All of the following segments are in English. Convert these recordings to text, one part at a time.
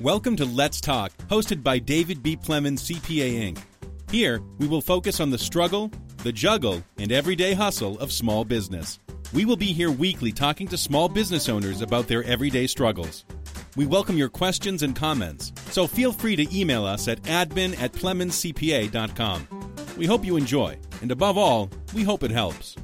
Welcome to Let's Talk, hosted by David B. Plemons, CPA Inc. Here, we will focus on the struggle, the juggle, and everyday hustle of small business. We will be here weekly talking to small business owners about their everyday struggles. We welcome your questions and comments, so feel free to email us at admin at plemonscpa.com. We hope you enjoy, and above all, we hope it helps.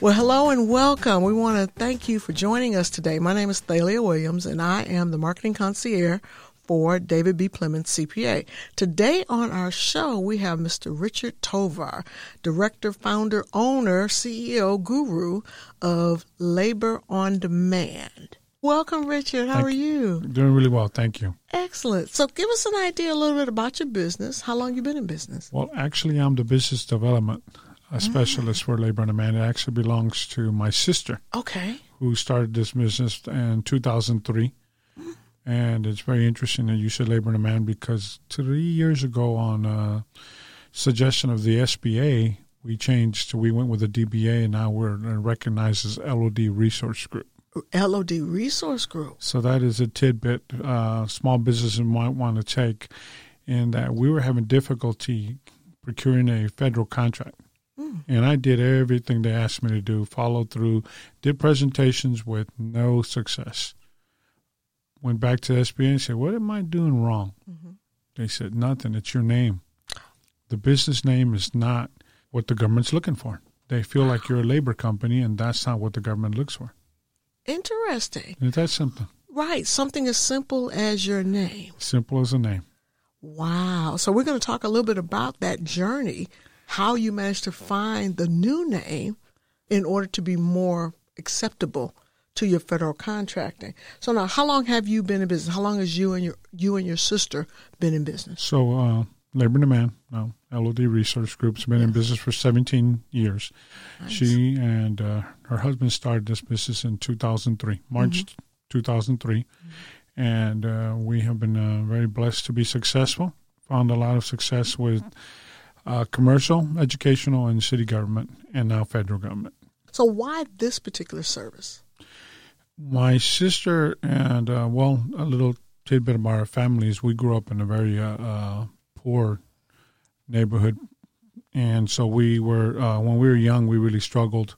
Well, hello and welcome. We want to thank you for joining us today. My name is Thalia Williams, and I am the marketing concierge for David B. Plemons CPA. Today on our show, we have Mr. Richard Tovar, director, founder, owner, CEO, guru of Labor on Demand. Welcome, Richard. How Thank are you? Doing really well, thank you. Excellent. So, give us an idea a little bit about your business. How long you been in business? Well, actually, I'm the business development a specialist for Labor on Demand. It actually belongs to my sister, Okay. who started this business in 2003. And it's very interesting that you said Labor on Demand because three years ago, on uh, suggestion of the SBA, we changed. We went with the DBA, and now we're recognized as LOD Resource Group. LOD Resource Group. So that is a tidbit uh, small businesses might want to take in that we were having difficulty procuring a federal contract. And I did everything they asked me to do, followed through, did presentations with no success. Went back to the SBA and said, What am I doing wrong? Mm-hmm. They said, Nothing. It's your name. The business name is not what the government's looking for. They feel like you're a labor company, and that's not what the government looks for. Interesting. It's that simple. Right. Something as simple as your name. Simple as a name. Wow. So we're going to talk a little bit about that journey, how you managed to find the new name in order to be more acceptable to your federal contracting. So now, how long have you been in business? How long has you and your you and your sister been in business? So, uh, Labor Demand, no, LOD Research Group's been in business for 17 years. She and uh, her husband started this business in 2003, March 2003. And uh, we have been uh, very blessed to be successful. Found a lot of success with uh, commercial, educational, and city government, and now federal government. So why this particular service? My sister and uh, well, a little tidbit about our families. We grew up in a very uh, uh, poor neighborhood, and so we were uh, when we were young, we really struggled,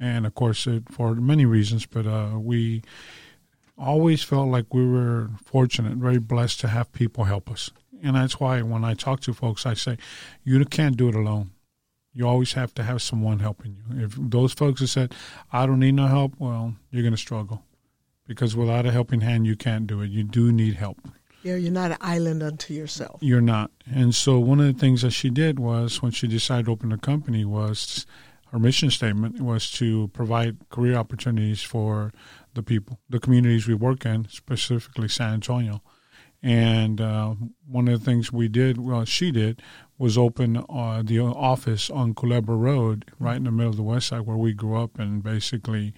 and of course, it, for many reasons. But uh, we always felt like we were fortunate, very blessed to have people help us, and that's why when I talk to folks, I say, you can't do it alone you always have to have someone helping you. If those folks have said, I don't need no help, well, you're going to struggle. Because without a helping hand, you can't do it. You do need help. Yeah, you're not an island unto yourself. You're not. And so one of the things that she did was when she decided to open a company was her mission statement was to provide career opportunities for the people, the communities we work in, specifically San Antonio. And uh, one of the things we did, well, she did, was open uh, the office on Culebra Road, right in the middle of the West Side, where we grew up, and basically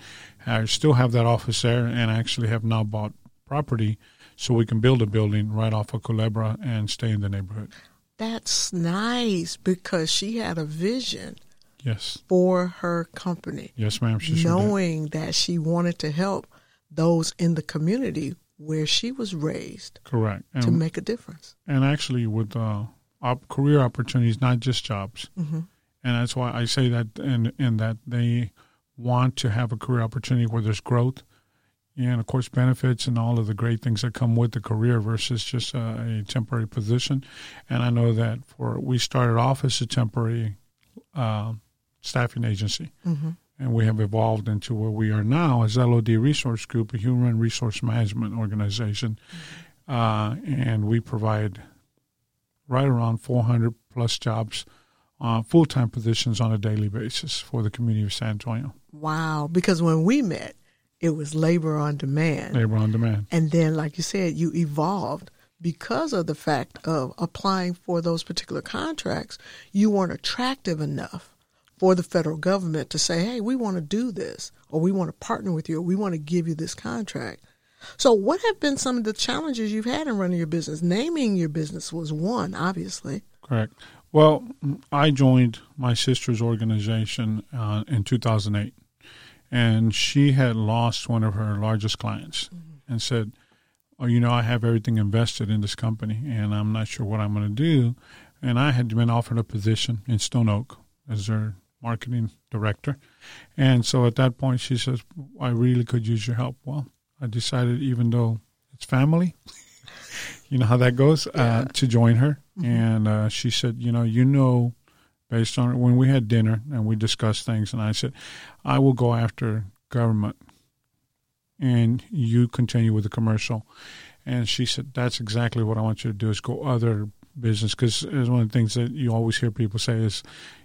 I still have that office there, and I actually have now bought property so we can build a building right off of Culebra and stay in the neighborhood. That's nice because she had a vision Yes, for her company. yes, ma'am. She sure knowing that she wanted to help those in the community where she was raised Correct. to make a difference. and actually, with uh, op- career opportunities, not just jobs. hmm and that's why I say that in in that they want to have a career opportunity where there's growth, and of course benefits and all of the great things that come with the career versus just a, a temporary position. And I know that for we started off as a temporary uh, staffing agency, hmm and we have evolved into where we are now as LOD Resource Group, a human resource management organization, uh, and we provide right around 400 plus jobs, uh, full time positions on a daily basis for the community of San Antonio. Wow. Because when we met, it was labor on demand. Labor on demand. And then, like you said, you evolved because of the fact of applying for those particular contracts. You weren't attractive enough for the federal government to say, hey, we want to do this, or we want to partner with you, or we want to give you this contract. So, what have been some of the challenges you've had in running your business? Naming your business was one, obviously. Correct. Well, I joined my sister's organization uh, in 2008, and she had lost one of her largest clients and said, oh, you know, I have everything invested in this company and I'm not sure what I'm going to do. And I had been offered a position in Stone Oak as their marketing director. And so at that point, she says, I really could use your help. Well, I decided, even though it's family, you know how that goes, uh, yeah. uh, to join her. Mm-hmm. And uh, she said, you know, you know, based on when we had dinner and we discussed things, and I said, I will go after government and you continue with the commercial. And she said, that's exactly what I want you to do is go other business because it's one of the things that you always hear people say is,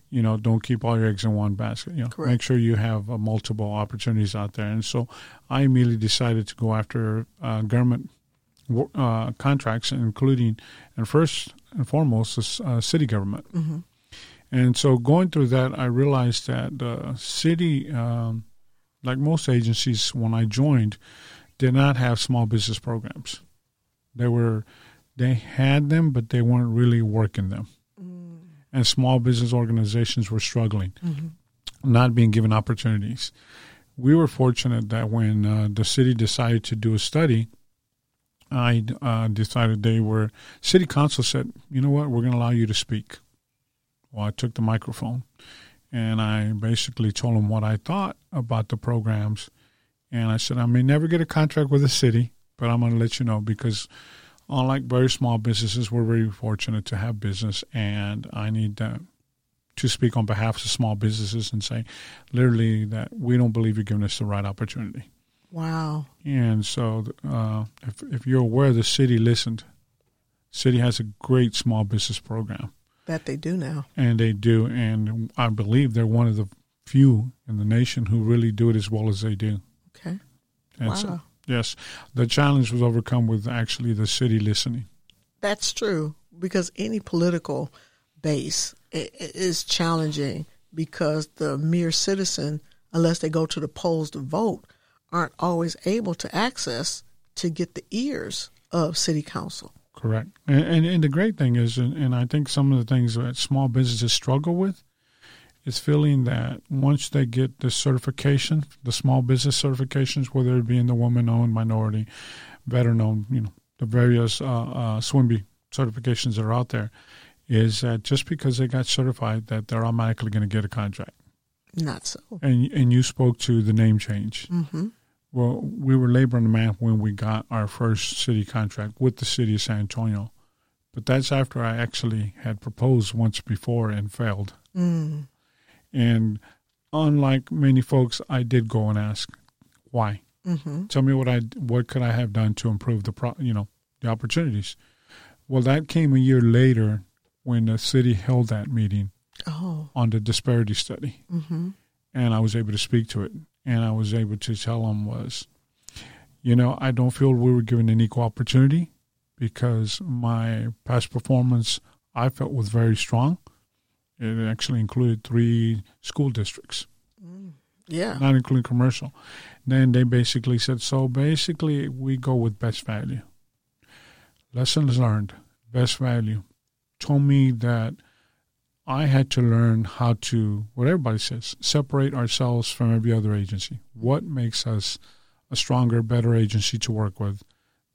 you know, don't keep all your eggs in one basket. You know, Correct. make sure you have uh, multiple opportunities out there. And so I immediately decided to go after uh, government uh, contracts, including and first and foremost the uh, city government. Mm-hmm. And so going through that, I realized that the city, um, like most agencies, when I joined, did not have small business programs. They were, they had them, but they weren't really working them and small business organizations were struggling, mm-hmm. not being given opportunities. We were fortunate that when uh, the city decided to do a study, I uh, decided they were, city council said, you know what, we're going to allow you to speak. Well, I took the microphone and I basically told them what I thought about the programs. And I said, I may never get a contract with the city, but I'm going to let you know because unlike very small businesses, we're very fortunate to have business, and I need to, to speak on behalf of small businesses and say, literally, that we don't believe you're giving us the right opportunity. Wow. And so, uh, if if you're aware, the city listened. City has a great small business program. That they do now. And they do, and I believe they're one of the few in the nation who really do it as well as they do. Okay. And wow. So, Yes, the challenge was overcome with actually the city listening. That's true because any political base is challenging because the mere citizen, unless they go to the polls to vote, aren't always able to access to get the ears of city council. Correct. And, and, and the great thing is, and, and I think some of the things that small businesses struggle with is feeling that once they get the certification, the small business certifications, whether it be in the woman-owned, minority, veteran-owned, you know, the various uh, uh, SWINBI certifications that are out there, is that just because they got certified, that they're automatically going to get a contract. Not so. And and you spoke to the name change. Mm-hmm. Well, we were Labor on Demand when we got our first city contract with the city of San Antonio, but that's after I actually had proposed once before and failed. Mm. And unlike many folks, I did go and ask why. Mm-hmm. Tell me what I what could I have done to improve the pro, you know the opportunities. Well, that came a year later when the city held that meeting oh. on the disparity study, mm-hmm. and I was able to speak to it, and I was able to tell them was, you know, I don't feel we were given an equal opportunity because my past performance I felt was very strong it actually included three school districts. Mm, yeah. Not including commercial. Then they basically said, so basically we go with best value. Lessons learned, best value. Told me that I had to learn how to, what everybody says, separate ourselves from every other agency. What makes us a stronger, better agency to work with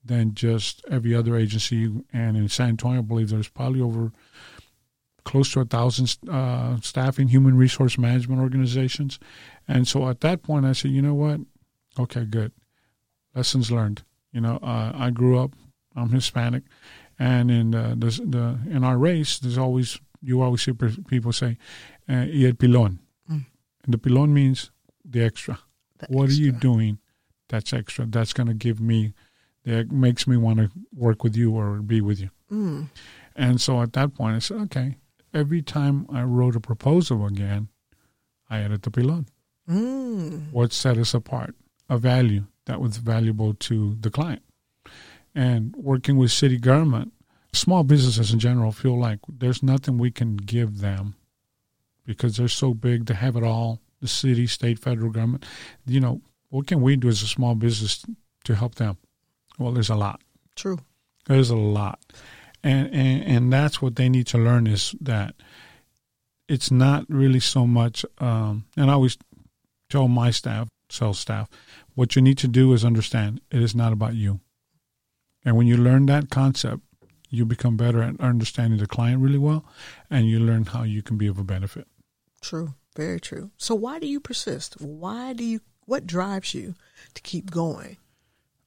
than just every other agency? And in San Antonio, I believe there's probably over close to a thousand uh, staff in human resource management organizations. And so at that point, I said, you know what? Okay, good. Lessons learned. You know, uh, I grew up. I'm Hispanic, and in the, the, the, in our race, there's always you always see people say, uh, "y el pilón," mm. and the pilón means the extra. The what extra. are you doing? That's extra. That's going to give me that makes me want to work with you or be with you. Mm. And so at that point, I said, okay, every time I wrote a proposal again, I added the pilón. Mm. What set us apart? A value that was valuable to the client. And working with city government, small businesses in general feel like there's nothing we can give them because they're so big to have it all the city, state, federal government. You know, what can we do as a small business to help them? Well, there's a lot. True. There's a lot and, and and that's what they need to learn is that it's not really so much. Um, and I always tell my staff, sales staff, what you need to do is understand it is not about you. And when you learn that concept, you become better at understanding the client really well, and you learn how you can be of a benefit. True, very true. So why do you persist? Why do you? What drives you to keep going?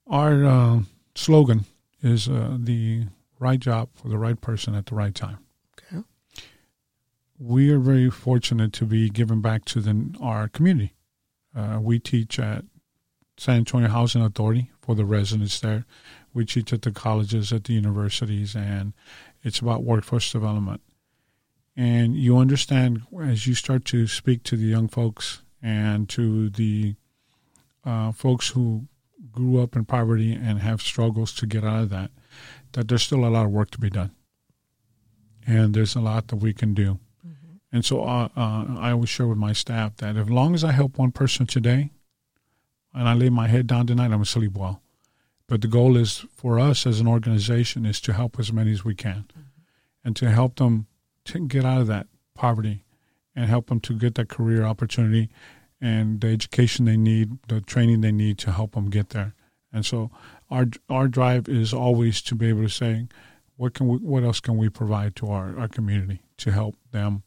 Our uh, slogan is uh, the right job for the right person at the right time. Okay. We are very fortunate to be giving back to the, our community. Uh, we teach at San Antonio Housing Authority for the residents there. We teach at the colleges, at the universities, and it's about workforce development. And you understand as you start to speak to the young folks and to the uh, folks who grew up in poverty and have struggles to get out of that, that there's still a lot of work to be done. And there's a lot that we can do. Mm-hmm. And so uh, uh, I always share with my staff that as long as I help one person today and I lay my head down tonight, I'm to sleep well. But the goal is for us as an organization is to help as many as we can mm-hmm. and to help them to get out of that poverty and help them to get that career opportunity and the education they need, the training they need to help them get there. And so our our drive is always to be able to say, what can we, what else can we provide to our, our community to help them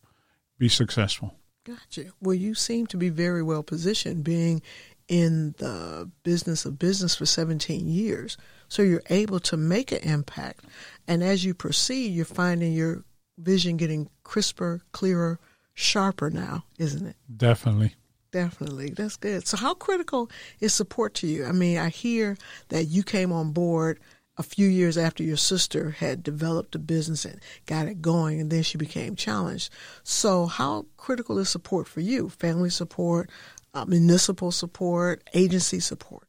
be successful? Gotcha. Well, you seem to be very well positioned, being in the business of business for 17 years. So you're able to make an impact. And as you proceed, you're finding your vision getting crisper, clearer, sharper now, isn't it? Definitely. Definitely. That's good. So, how critical is support to you? I mean, I hear that you came on board a few years after your sister had developed a business and got it going, and then she became challenged. So, how critical is support for you? Family support, uh, municipal support, agency support?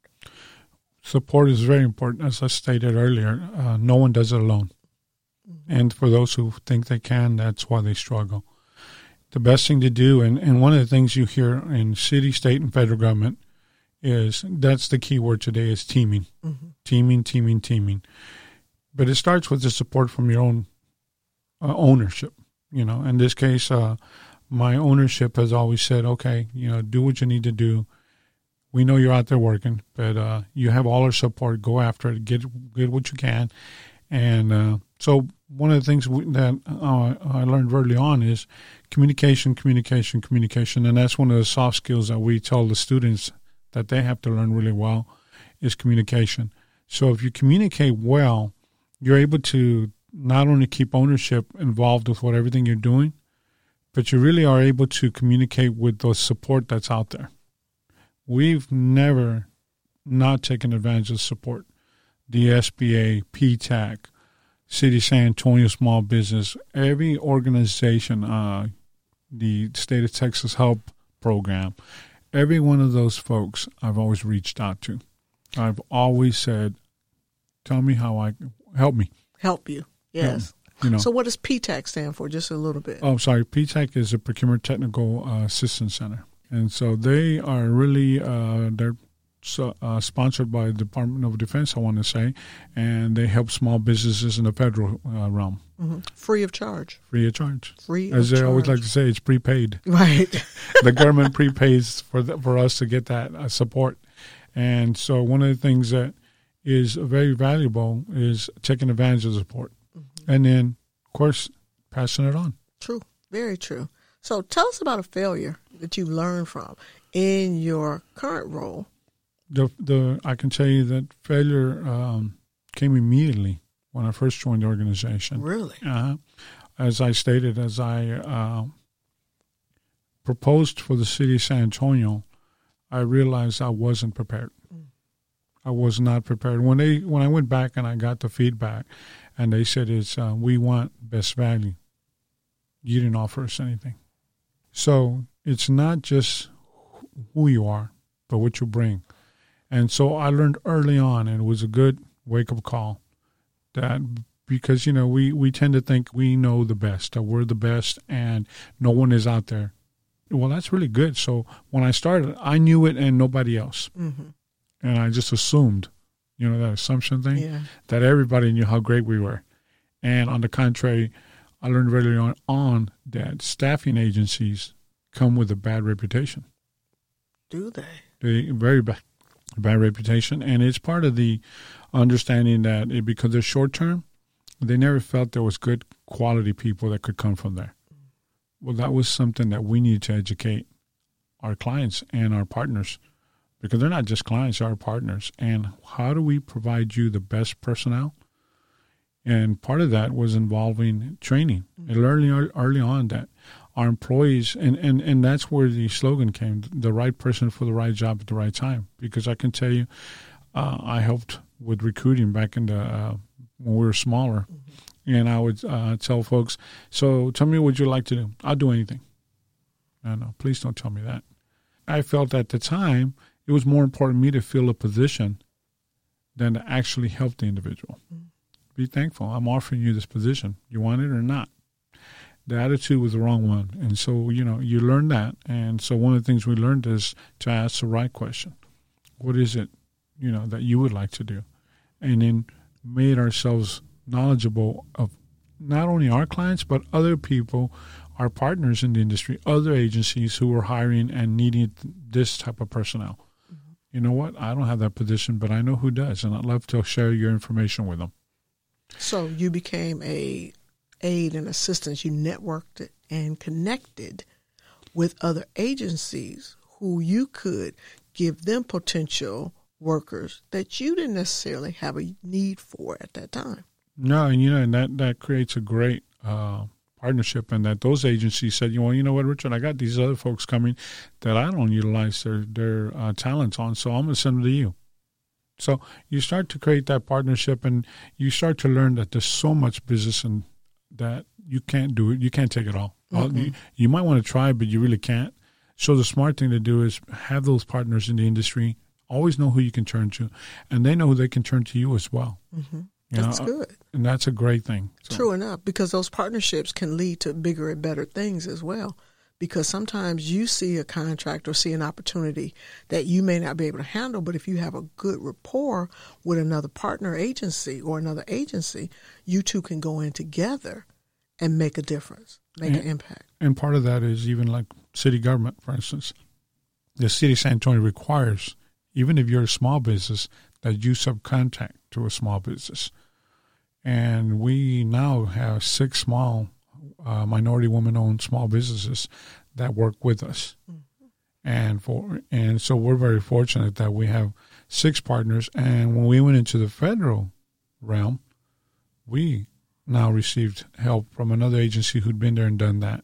Support is very important. As I stated earlier, uh, no one does it alone. Mm-hmm. And for those who think they can, that's why they struggle the best thing to do. And, and one of the things you hear in city, state, and federal government is that's the key word today is teaming, mm-hmm. teaming, teaming, teaming. But it starts with the support from your own uh, ownership. You know, in this case, uh, my ownership has always said, okay, you know, do what you need to do. We know you're out there working, but uh, you have all our support. Go after it. Get get what you can, and uh, so one of the things that uh, I learned early on is communication, communication, communication, and that's one of the soft skills that we tell the students that they have to learn really well is communication. So if you communicate well, you're able to not only keep ownership involved with what everything you're doing, but you really are able to communicate with the support that's out there. We've never not taken advantage of support. The SBA, PTAC, City San Antonio Small Business, every organization, uh, the State of Texas HUB Program, every one of those folks I've always reached out to. I've always said, "Tell me how I help me." Help you, yes. Help, you know. So, what does PTAC stand for? Just a little bit. Oh, sorry. PTAC is a Procurement Technical uh, Assistance Center, and so they are really uh, they're uh, sponsored by the Department of Defense, I want to say, and they help small businesses in the federal uh, realm. Mm-hmm. Free of charge. Free of charge. Free As they charge. always like to say, it's prepaid. Right. the government prepays for the, for us to get that uh, support. And so one of the things that is very valuable is taking advantage of the support. Mm-hmm. And then, of course, passing it on. True. Very true. So tell us about a failure that you learned from in your current role the the I can tell you that failure um, came immediately when I first joined the organization. Really? Uh, as I stated, as I uh, proposed for the city of San Antonio, I realized I wasn't prepared. Mm. I was not prepared. When they when I went back and I got the feedback, and they said it's uh, we want best value. You didn't offer us anything, so it's not just who you are, but what you bring. And so I learned early on, and it was a good wake up call that because, you know, we, we tend to think we know the best, that we're the best, and no one is out there. Well, that's really good. So when I started, I knew it and nobody else. Mm-hmm. And I just assumed, you know, that assumption thing, yeah. that everybody knew how great we were. And on the contrary, I learned early on, on that staffing agencies come with a bad reputation. Do they? They very bad bad reputation, and it's part of the understanding that it, because they're short term, they never felt there was good quality people that could come from there. Well, that was something that we need to educate our clients and our partners because they're not just clients, they're our partners. And how do we provide you the best personnel? And part of that was involving training. Mm-hmm. And early, early on that our employees, and, and, and that's where the slogan came, the right person for the right job at the right time. Because I can tell you, uh, I helped with recruiting back in the, uh, when we were smaller. Mm-hmm. And I would uh, tell folks, so tell me what you'd like to do. I'll do anything. No, no, please don't tell me that. I felt at the time – it was more important to me to fill a position than to actually help the individual. Mm-hmm. Be thankful. I'm offering you this position. You want it or not? The attitude was the wrong one. And so, you know, you learn that. And so one of the things we learned is to ask the right question. What is it, you know, that you would like to do? And then made ourselves knowledgeable of not only our clients, but other people our partners in the industry, other agencies who were hiring and needing this type of personnel mm-hmm. you know what? I don't have that position, but I know who does, and I'd love to share your information with them. So you became a aid and assistance. You networked and connected with other agencies who you could give them potential workers that you didn't necessarily have a need for at that time. No, and you know, and that that creates a great uh, partnership and that those agencies said, you know, you know what, Richard, I got these other folks coming that I don't utilize their their uh, talents on, so I'm going to send them to you. So you start to create that partnership, and you start to learn that there's so much business and that you can't do it. You can't take it all. Mm-hmm. You, you might want to try, but you really can't. So the smart thing to do is have those partners in the industry. Always know who you can turn to, and they know who they can turn to you as well. Mm-hmm. You that's know, good. And that's a great thing. So. True enough, because those partnerships can lead to bigger and better things as well. Because sometimes you see a contract or see an opportunity that you may not be able to handle, but if you have a good rapport with another partner agency or another agency, you two can go in together and make a difference, make and, an impact. And part of that is even like city government, for instance. The city of San Antonio requires, even if you're a small business, that you subcontract to a small business and we now have six small uh, minority women-owned small businesses that work with us, mm-hmm. and for and so we're very fortunate that we have six partners. And when we went into the federal realm, we now received help from another agency who'd been there and done that,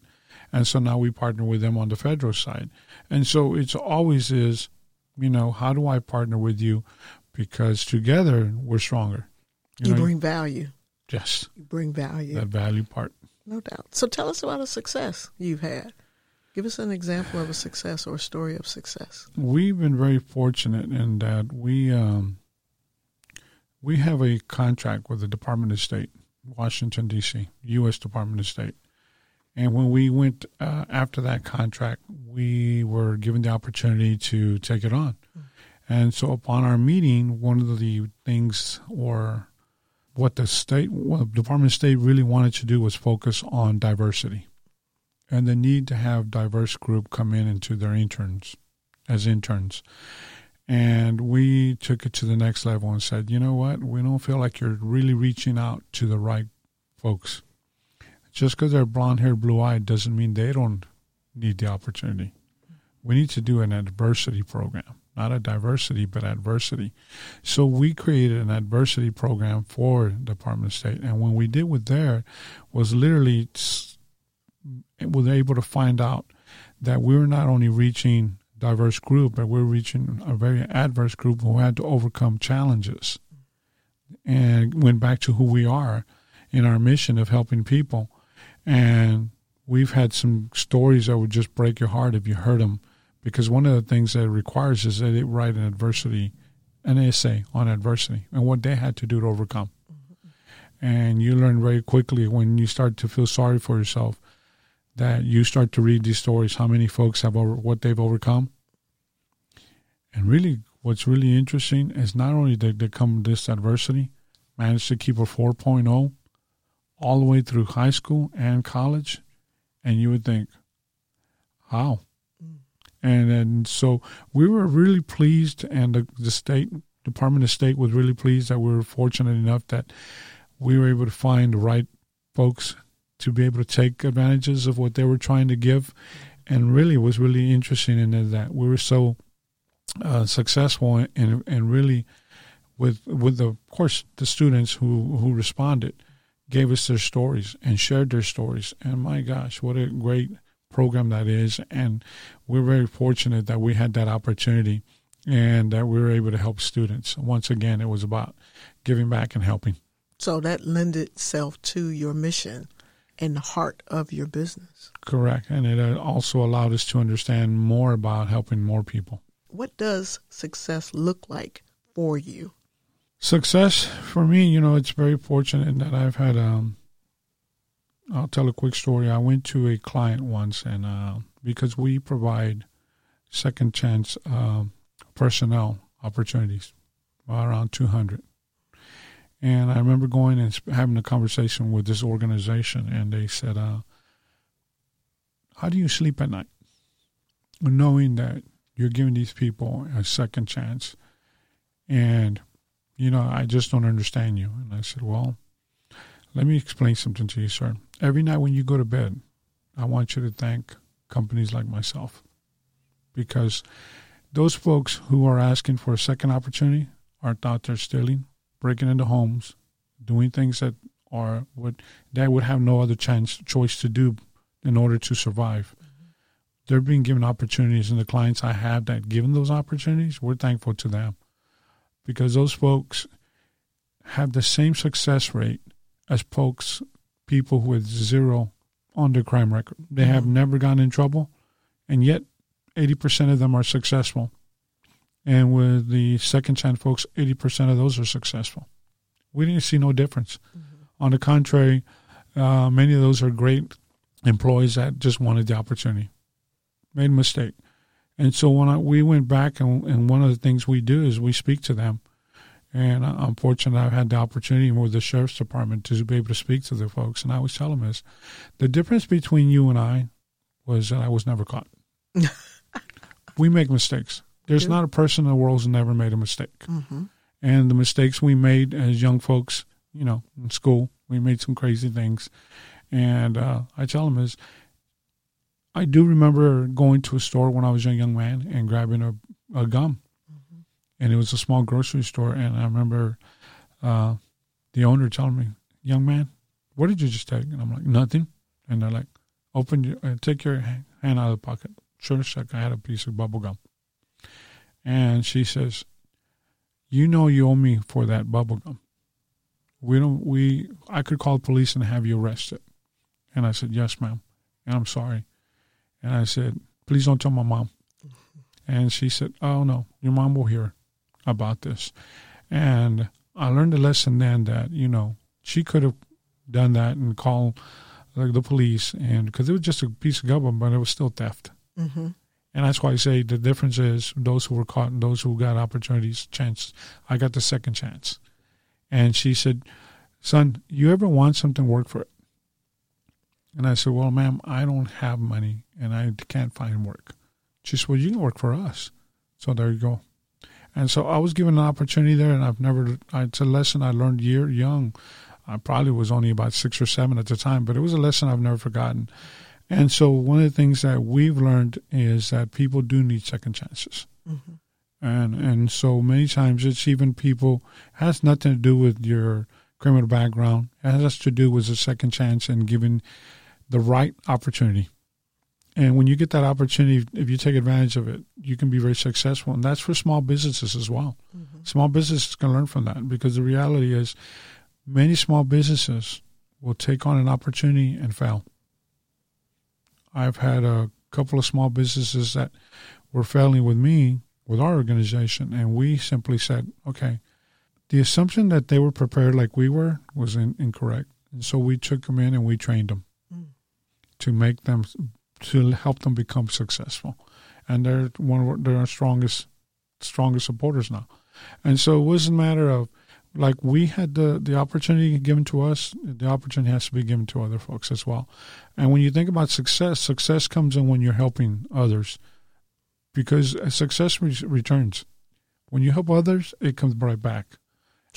and so now we partner with them on the federal side. And so it's always is, you know, how do I partner with you? Because together we're stronger. You, you know, bring value. Yes. You bring value. That value part. No doubt. So tell us about a success you've had. Give us an example of a success or a story of success. We've been very fortunate in that we um, we have a contract with the Department of State, Washington D.C., U.S. Department of State, and when we went uh, after that contract, we were given the opportunity to take it on. Mm-hmm. And so, upon our meeting, one of the things or what the state, what Department of State really wanted to do was focus on diversity and the need to have diverse group come in into their interns as interns. And we took it to the next level and said, you know what? We don't feel like you're really reaching out to the right folks. Just because they're blonde haired, blue eyed doesn't mean they don't need the opportunity. We need to do an adversity program not a diversity, but adversity. So we created an adversity program for Department of State. And when we did with there was literally was able to find out that we were not only reaching diverse group, but we're reaching a very adverse group who had to overcome challenges and went back to who we are in our mission of helping people. And we've had some stories that would just break your heart if you heard them because one of the things that it requires is that they write an adversity, an essay on adversity and what they had to do to overcome. Mm-hmm. And you learn very quickly when you start to feel sorry for yourself that you start to read these stories, how many folks have over what they've overcome. And really, what's really interesting is not only did they come this adversity, managed to keep a 4.0 all the way through high school and college, and you would think, how? And, and so we were really pleased, and the, the state Department of State was really pleased that we were fortunate enough that we were able to find the right folks to be able to take advantages of what they were trying to give. And really, was really interesting in that we were so uh, successful and and really with with the, of course the students who who responded gave us their stories and shared their stories. And my gosh, what a great program that is! And we're very fortunate that we had that opportunity and that we were able to help students. Once again, it was about giving back and helping. So that lended itself to your mission and the heart of your business. Correct. And it uh, also allowed us to understand more about helping more people. What does success look like for you? Success for me, you know, it's very fortunate that I've had. Um, I'll tell a quick story. I went to a client once, and uh, because we provide second chance uh, personnel opportunities, around 200. And I remember going and having a conversation with this organization, and they said, uh, How do you sleep at night? Knowing that you're giving these people a second chance. And, you know, I just don't understand you. And I said, Well, let me explain something to you, sir. Every night when you go to bed, I want you to thank companies like myself because those folks who are asking for a second opportunity aren't out there stealing, breaking into homes, doing things that are what they would have no other chance choice to do in order to survive. Mm-hmm. They're being given opportunities, and the clients I have that given those opportunities, we're thankful to them because those folks have the same success rate as folks, people with zero on their crime record. They mm-hmm. have never gotten in trouble, and yet 80% of them are successful. And with the second chance folks, 80% of those are successful. We didn't see no difference. Mm-hmm. On the contrary, uh, many of those are great employees that just wanted the opportunity, made a mistake. And so when I, we went back, and, and one of the things we do is we speak to them. And I'm fortunate I've had the opportunity with the sheriff's department to be able to speak to the folks. And I always tell them is the difference between you and I was that I was never caught. we make mistakes. There's not a person in the world who's never made a mistake. Mm-hmm. And the mistakes we made as young folks, you know, in school, we made some crazy things. And uh, I tell them is, I do remember going to a store when I was a young man and grabbing a, a gum. And it was a small grocery store. And I remember uh, the owner telling me, young man, what did you just take? And I'm like, nothing. And they're like, open your, uh, take your hand out of the pocket. Sure as I had a piece of bubble gum. And she says, You know you owe me for that bubble gum. We don't we I could call the police and have you arrested. And I said, Yes, ma'am. And I'm sorry. And I said, Please don't tell my mom. And she said, Oh no, your mom will hear about this. And I learned a lesson then that, you know, she could have done that and called like, the police and because it was just a piece of gum, but it was still theft. Mm-hmm. And that's why I say the difference is those who were caught and those who got opportunities, chance. I got the second chance. And she said, Son, you ever want something, work for it. And I said, Well, ma'am, I don't have money and I can't find work. She said, Well, you can work for us. So there you go. And so I was given an opportunity there, and I've never, it's a lesson I learned year young. I probably was only about six or seven at the time, but it was a lesson I've never forgotten. And so one of the things that we've learned is that people do need second chances. Mm-hmm. And and so many times it's even people has nothing to do with your criminal background. It has to do with a second chance and giving the right opportunity. And when you get that opportunity, if you take advantage of it, you can be very successful. And that's for small businesses as well. Mm-hmm. Small businesses can learn from that because the reality is many small businesses will take on an opportunity and fail. I've had a couple of small businesses that were failing with me, with our organization, and we simply said, okay, the assumption that they were prepared like we were was in, incorrect. And so we took them in and we trained them mm. to make them, to help them become successful. And they're one of our strongest, strongest supporters now. And so it wasn't a matter of, like we had the, the opportunity given to us, the opportunity has to be given to other folks as well. And when you think about success, success comes in when you're helping others because success re- returns. When you help others, it comes right back.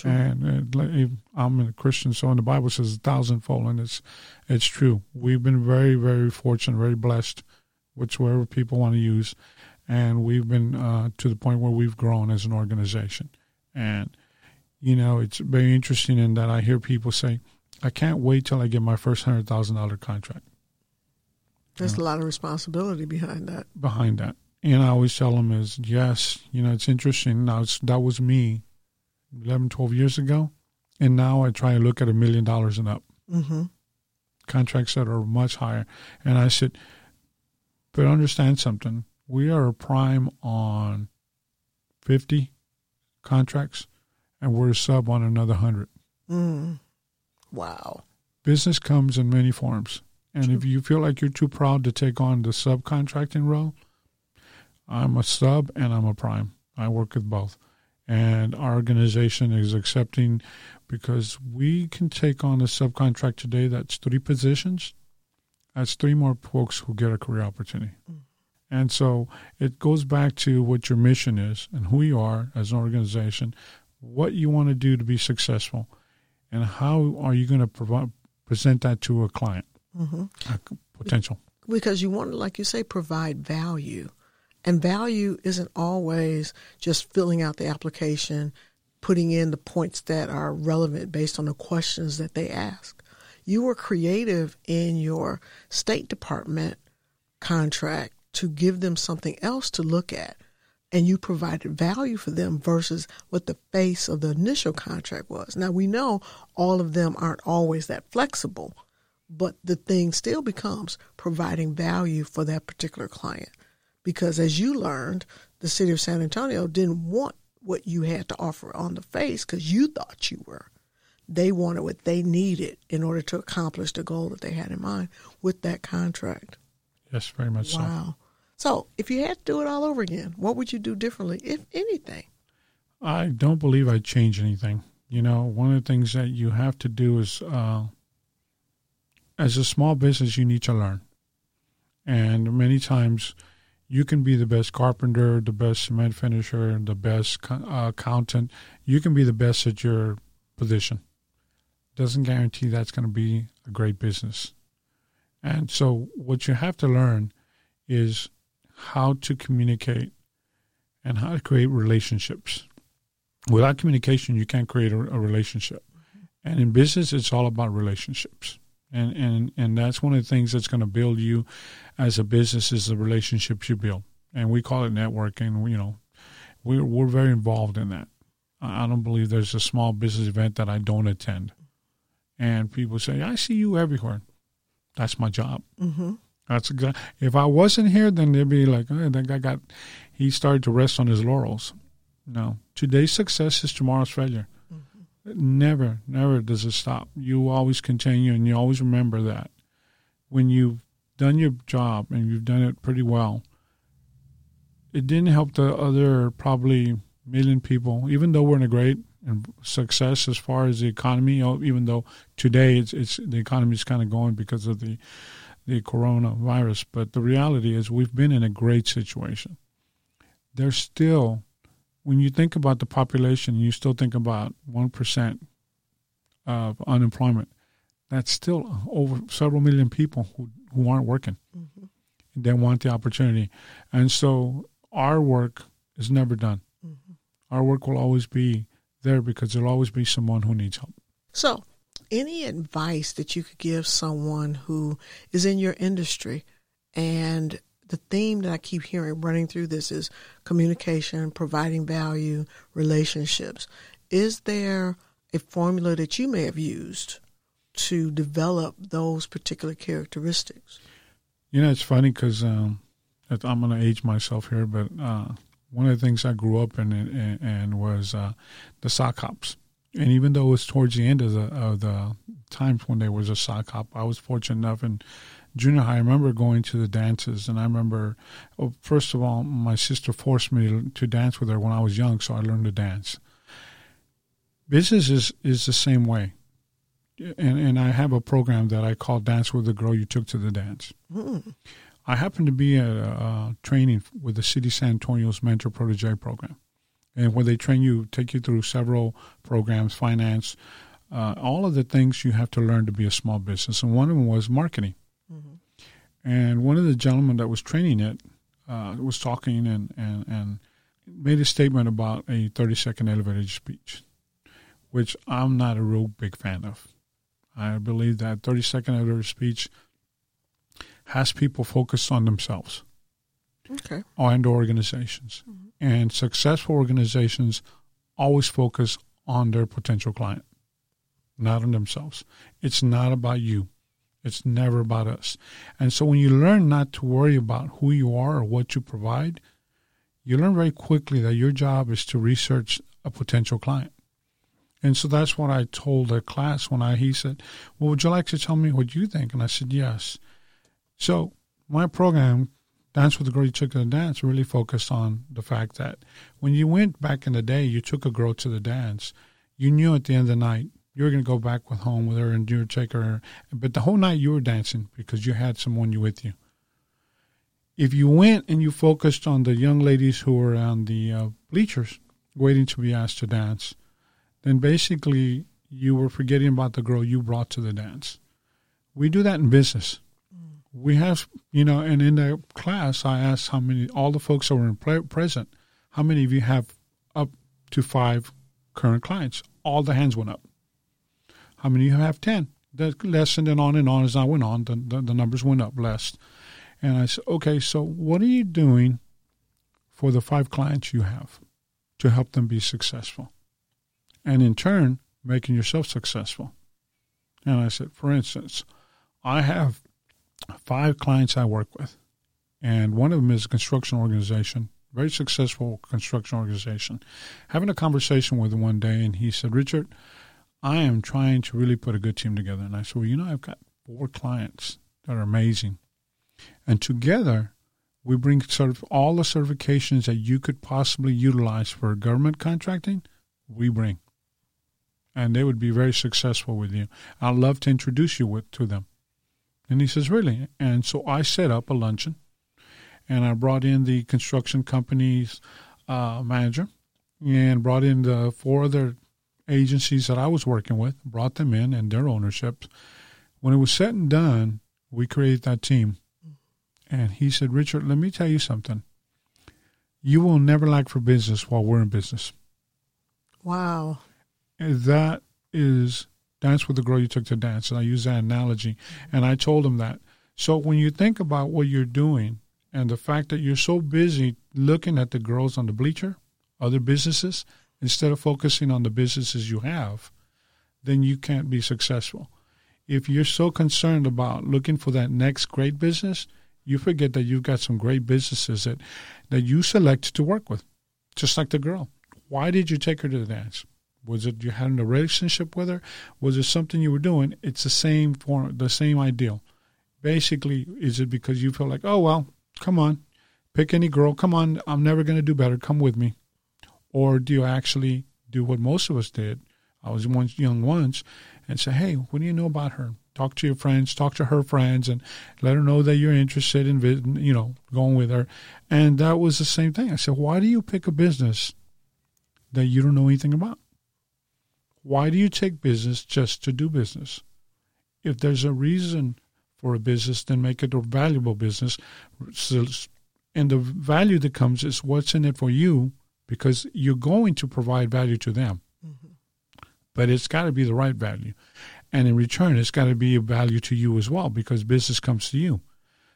True. And uh, I'm a Christian, so in the Bible says a thousandfold, and it's it's true. We've been very, very fortunate, very blessed, whichever people want to use, and we've been uh, to the point where we've grown as an organization. And you know, it's very interesting in that I hear people say, "I can't wait till I get my first hundred thousand dollar contract." There's you know, a lot of responsibility behind that. Behind that, and I always tell them is yes, you know, it's interesting. Now that was me 11, 12 years ago. And now I try to look at a million dollars and up. Mm-hmm. Contracts that are much higher. And I said, but understand something. We are a prime on 50 contracts, and we're a sub on another 100. Mm. Wow. Business comes in many forms. And True. if you feel like you're too proud to take on the subcontracting role, I'm a sub and I'm a prime. I work with both and our organization is accepting because we can take on a subcontract today that's three positions. That's three more folks who get a career opportunity. Mm. And so it goes back to what your mission is and who you are as an organization, what you want to do to be successful, and how are you going to provide, present that to a client, mm-hmm. a potential. Because you want to, like you say, provide value. And value isn't always just filling out the application, putting in the points that are relevant based on the questions that they ask. You were creative in your State Department contract to give them something else to look at. And you provided value for them versus what the face of the initial contract was. Now, we know all of them aren't always that flexible, but the thing still becomes providing value for that particular client because as you learned, the city of San Antonio didn't want what you had to offer on the face because you thought you were. They wanted what they needed in order to accomplish the goal that they had in mind with that contract. Yes, very much wow. so. Wow. So, if you had to do it all over again, what would you do differently, if anything? I don't believe I'd change anything. You know, one of the things that you have to do is, uh, as a small business, you need to learn. And many times, you can be the best carpenter, the best cement finisher, the best uh, accountant. You can be the best at your position. Doesn't guarantee that's going to be a great business. And so, what you have to learn is how to communicate and how to create relationships. Without communication, you can't create a, a relationship. And in business, it's all about relationships and and and that's one of the things that's going to build you as a business is the relationships you build. And we call it networking you know. We're we're very involved in that. I don't believe there's a small business event that i don't attend. And people say i see you everywhere. That's my job. Mm-hmm. that's exactly if i wasn't here then they'd be like oh, that guy got he started to rest on his laurels. No. Today's success is tomorrow's failure Never, never does it stop. You always continue, and you always remember that when you've done your job and you've done it pretty well, it didn't help the other probably million people, even though we're in a great success as far as the economy. Even though today it's, it's the economy is kind of going because of the the coronavirus, but the reality is we've been in a great situation. There's still when you think about the population, you still think about 1% of unemployment. That's still over several million people who, who aren't working. Mm-hmm. They want the opportunity. And so our work is never done. Mm-hmm. Our work will always be there because there'll always be someone who needs help. So, any advice that you could give someone who is in your industry and the theme that I keep hearing running through this is communication, providing value, relationships. Is there a formula that you may have used to develop those particular characteristics? You know, it's funny because um, I'm going to age myself here, but uh, one of the things I grew up in and, and was uh, the sock hops. And even though it was towards the end of the, of the times when there was a sock hop, I was fortunate enough and junior high, I remember going to the dances, and I remember, well, first of all, my sister forced me to dance with her when I was young, so I learned to dance. Business is, is the same way. And, and I have a program that I call Dance with the Girl You Took to the Dance. Mm. I happened to be at a, a training with the City San Antonio's Mentor Protege program. and where they train you, take you through several programs, finance, uh, all of the things you have to learn to be a small business. And one of them was marketing. Mm-hmm. And one of the gentlemen that was training it uh, was talking and, and, and made a statement about a 30 second elevator speech, which I'm not a real big fan of. I believe that 30 second elevator speech has people focused on themselves okay. and organizations. Mm-hmm. And successful organizations always focus on their potential client, not on themselves. It's not about you. It's never about us. And so when you learn not to worry about who you are or what you provide, you learn very quickly that your job is to research a potential client. And so that's what I told the class when I he said, Well, would you like to tell me what you think? And I said, Yes. So my program, Dance with the Girl You Took to the Dance, really focused on the fact that when you went back in the day, you took a girl to the dance, you knew at the end of the night you were going to go back with home with her and you would take her. But the whole night you were dancing because you had someone you with you. If you went and you focused on the young ladies who were on the uh, bleachers waiting to be asked to dance, then basically you were forgetting about the girl you brought to the dance. We do that in business. Mm. We have, you know, and in the class, I asked how many, all the folks that were pre- present, how many of you have up to five current clients? All the hands went up. How many you have 10? The less, and then on and on as I went on, the, the, the numbers went up less. And I said, okay, so what are you doing for the five clients you have to help them be successful? And in turn, making yourself successful. And I said, for instance, I have five clients I work with, and one of them is a construction organization, very successful construction organization. Having a conversation with him one day, and he said, Richard, I am trying to really put a good team together. And I said, Well, you know, I've got four clients that are amazing. And together, we bring sort of all the certifications that you could possibly utilize for government contracting, we bring. And they would be very successful with you. I'd love to introduce you with, to them. And he says, Really? And so I set up a luncheon and I brought in the construction company's uh, manager and brought in the four other agencies that I was working with, brought them in and their ownership. When it was said and done, we created that team. And he said, Richard, let me tell you something. You will never lack for business while we're in business. Wow. And that is dance with the girl you took to dance. And I use that analogy. And I told him that. So when you think about what you're doing and the fact that you're so busy looking at the girls on the bleacher, other businesses, instead of focusing on the businesses you have, then you can't be successful. If you're so concerned about looking for that next great business, you forget that you've got some great businesses that, that you select to work with, just like the girl. Why did you take her to the dance? Was it you had a relationship with her? Was it something you were doing? It's the same form, the same ideal. Basically, is it because you feel like, oh well, come on, pick any girl, come on, I'm never going to do better, come with me, or do you actually do what most of us did? I was once young once, and say, hey, what do you know about her? Talk to your friends, talk to her friends, and let her know that you're interested in, you know, going with her. And that was the same thing. I said, why do you pick a business that you don't know anything about? Why do you take business just to do business? If there's a reason for a business, then make it a valuable business. And the value that comes is what's in it for you because you're going to provide value to them. Mm-hmm. But it's got to be the right value. And in return, it's got to be a value to you as well because business comes to you.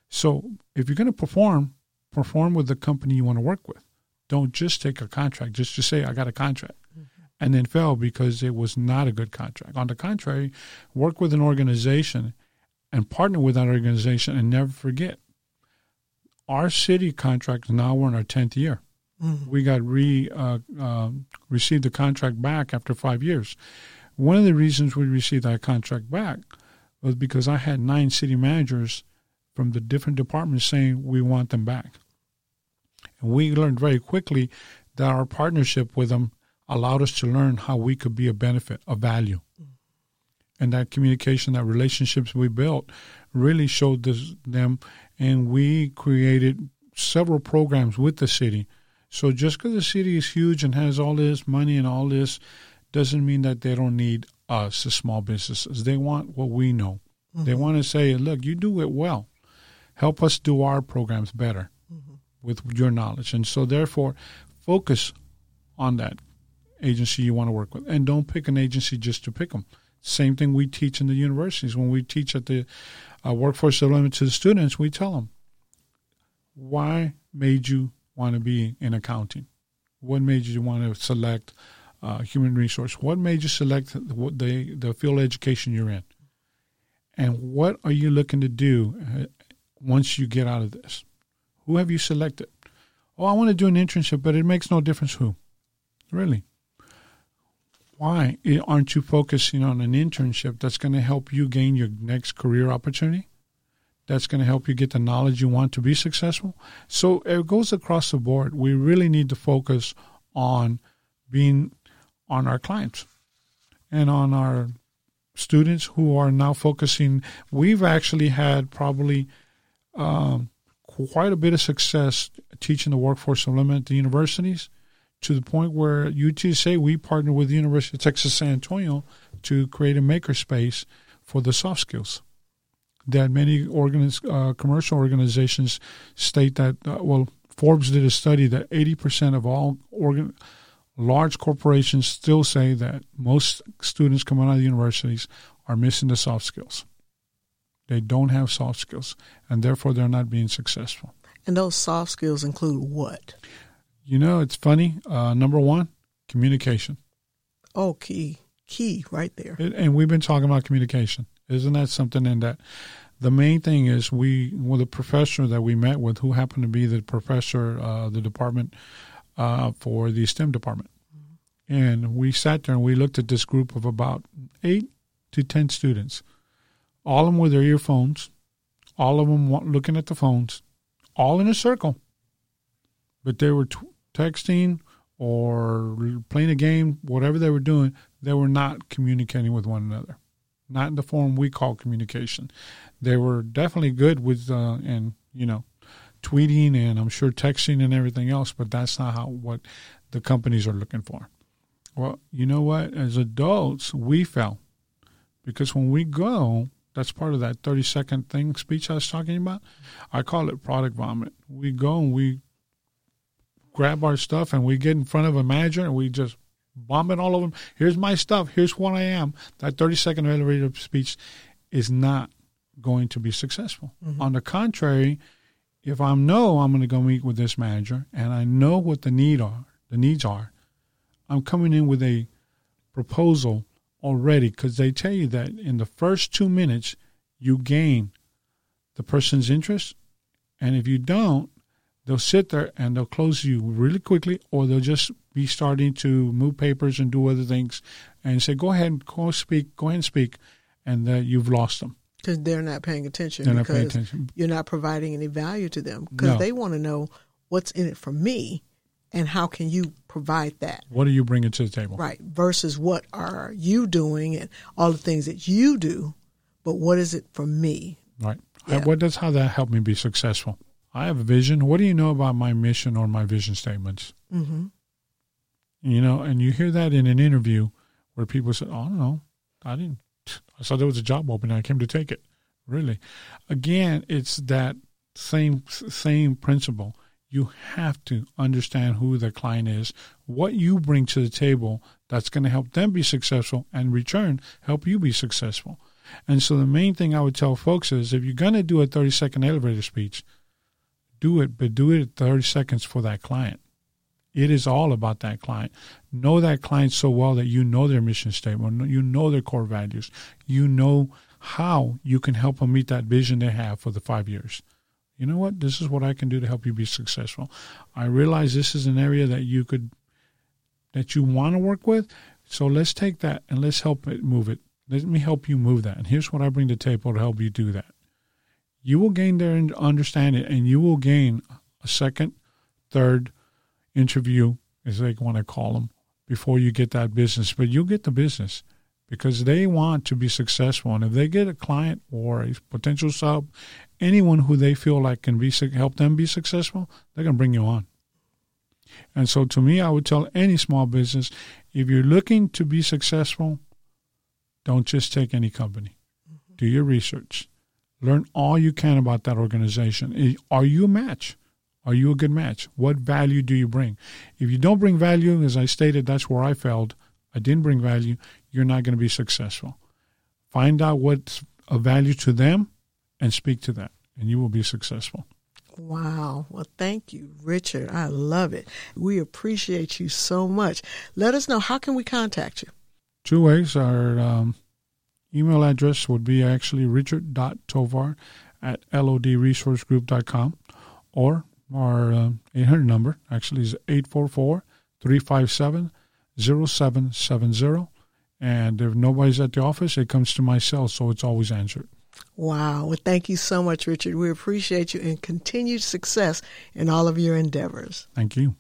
So if you're going to perform, perform with the company you want to work with. Don't just take a contract just to say, I got a contract. Mm-hmm. And then fail because it was not a good contract. On the contrary, work with an organization and partner with that organization and never forget our city contract now we're in our 10th year Mm-hmm. We got re uh, uh, received the contract back after five years. One of the reasons we received that contract back was because I had nine city managers from the different departments saying we want them back, and we learned very quickly that our partnership with them allowed us to learn how we could be a benefit, a value. Mm-hmm. And that communication, that relationships we built really showed this, them, and we created several programs with the city So just because the city is huge and has all this money and all this doesn't mean that they don't need us as small businesses. They want what we know. Mm-hmm. They want to say, look, you do it well. Help us do our programs better mm-hmm. with your knowledge. And so, therefore, focus on that agency you want to work with. And don't pick an agency just to pick them. Same thing we teach in the universities. When we teach at the uh, workforce development to the students, we tell them, why made you want to be in accounting? What made you want to select uh, human resource? What made you select the, the, the field education you're in? And what are you looking to do uh, once you get out of this? Who have you selected? Oh, I want to do an internship, but it makes no difference who. Really. Why aren't you focusing on an internship that's going to help you gain your next career opportunity? That's going to help you get the knowledge you want to be successful. So it goes across the board. We really need to focus on being on our clients and on our students who are now focusing. We've actually had probably um, quite a bit of success teaching the workforce development at the universities to the point where UTSA, we partnered with the University of Texas San Antonio to create a makerspace for the soft skills that many organiz- uh, commercial organizations state that, uh, well, Forbes did a study that 80% of all organ- large corporations still say that most students coming out of the universities are missing the soft skills. They don't have soft skills, and therefore they're not being successful. And those soft skills include what? You know, it's funny. Uh, number one, communication. Oh, key. Key right there. It, and we've been talking about communication. Isn't that something in that? The main thing is we, well, the professor that we met with, who happened to be the professor, uh, the department uh, for the STEM department, mm-hmm. and we sat there and we looked at this group of about eight to ten students, all of them with their earphones, all of them looking at the phones, all in a circle, but they were t- texting or playing a game, whatever they were doing, they were not communicating with one another not in the form we call communication. They were definitely good with uh, and you know tweeting and I'm sure texting and everything else, but that's not how what the companies are looking for. Well, you know what? As adults, we fail because when we go, that's part of that 30 second thing speech I was talking about. I call it product vomit. We go and we grab our stuff and we get in front of a manager and we just bombing all over them. Here's my stuff. Here's what I am. That 30 second elevator speech is not going to be successful. Mm-hmm. On the contrary, if I know I'm going to go meet with this manager and I know what the need are, the needs are, I'm coming in with a proposal already because they tell you that in the first two minutes you gain the person's interest, and if you don't, they'll sit there and they'll close you really quickly, or they'll just be starting to move papers and do other things, and say, "Go ahead, and go speak, go ahead and speak," and uh, you've lost them because they're not paying attention. They're not paying attention. You're not providing any value to them because no. they want to know what's in it for me, and how can you provide that? What are you bringing to the table? Right. Versus what are you doing and all the things that you do, but what is it for me? Right. Yeah. What does how that help me be successful? I have a vision. What do you know about my mission or my vision statements? Mm-hmm. You know, and you hear that in an interview where people say, "Oh no, I didn't. I saw there was a job opening. I came to take it." Really, again, it's that same same principle. You have to understand who the client is, what you bring to the table that's going to help them be successful, and return help you be successful. And so the main thing I would tell folks is if you're going to do a 30 second elevator speech, do it, but do it 30 seconds for that client. It is all about that client. Know that client so well that you know their mission statement, you know their core values, you know how you can help them meet that vision they have for the five years. You know what? This is what I can do to help you be successful. I realize this is an area that you could, that you want to work with. So let's take that and let's help it move it. Let me help you move that. And here's what I bring to the table to help you do that you will gain their understanding and you will gain a second, third interview, as they want to call them, before you get that business. But you'll get the business because they want to be successful. And if they get a client or a potential sub, anyone who they feel like can be help them be successful, they're going to bring you on. And so to me, I would tell any small business if you're looking to be successful, don't just take any company. Mm-hmm. Do your research. Learn all you can about that organization. Are you a match? Are you a good match? What value do you bring? If you don't bring value, as I stated, that's where I failed. I didn't bring value. You're not going to be successful. Find out what's of value to them and speak to that, and you will be successful. Wow. Well, thank you, Richard. I love it. We appreciate you so much. Let us know how can we contact you? Two ways. Our um, email address would be actually richard.tovar at lodresourcegroup.com or our uh, 800 number actually is 844 357 0770. And if nobody's at the office, it comes to my cell, so it's always answered. Wow. Well, thank you so much, Richard. We appreciate you and continued success in all of your endeavors. Thank you.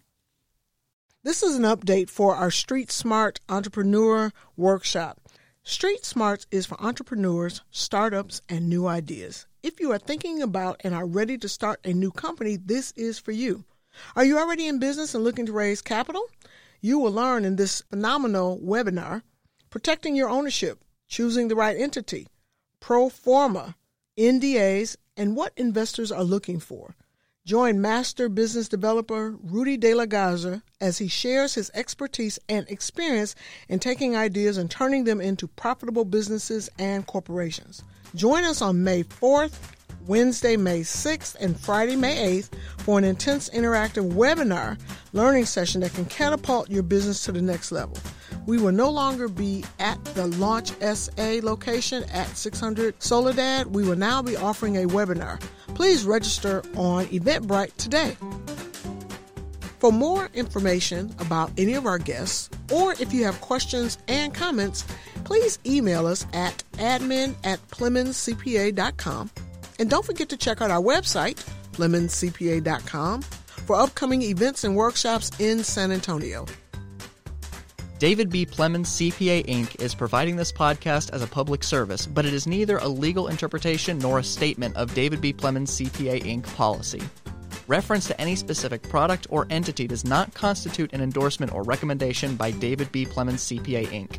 This is an update for our Street Smart Entrepreneur Workshop. Street Smarts is for entrepreneurs, startups, and new ideas. If you are thinking about and are ready to start a new company, this is for you. Are you already in business and looking to raise capital? You will learn in this phenomenal webinar protecting your ownership, choosing the right entity, pro forma, NDAs, and what investors are looking for. Join master business developer Rudy De La Garza as he shares his expertise and experience in taking ideas and turning them into profitable businesses and corporations. Join us on May 4th, Wednesday, May 6th, and Friday, May 8th for an intense interactive webinar learning session that can catapult your business to the next level. We will no longer be at the Launch SA location at 600 Soledad. We will now be offering a webinar. Please register on Eventbrite today. For more information about any of our guests, or if you have questions and comments, please email us at admin at PlemonsCPA.com. And don't forget to check out our website, PlemonsCPA.com, for upcoming events and workshops in San Antonio. David B. Plemons CPA Inc. is providing this podcast as a public service, but it is neither a legal interpretation nor a statement of David B. Plemons CPA Inc. policy. Reference to any specific product or entity does not constitute an endorsement or recommendation by David B. Plemons CPA Inc.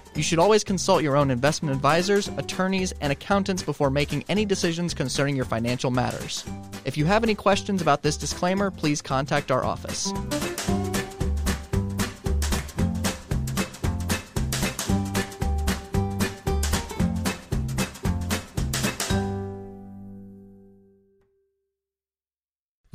You should always consult your own investment advisors, attorneys, and accountants before making any decisions concerning your financial matters. If you have any questions about this disclaimer, please contact our office.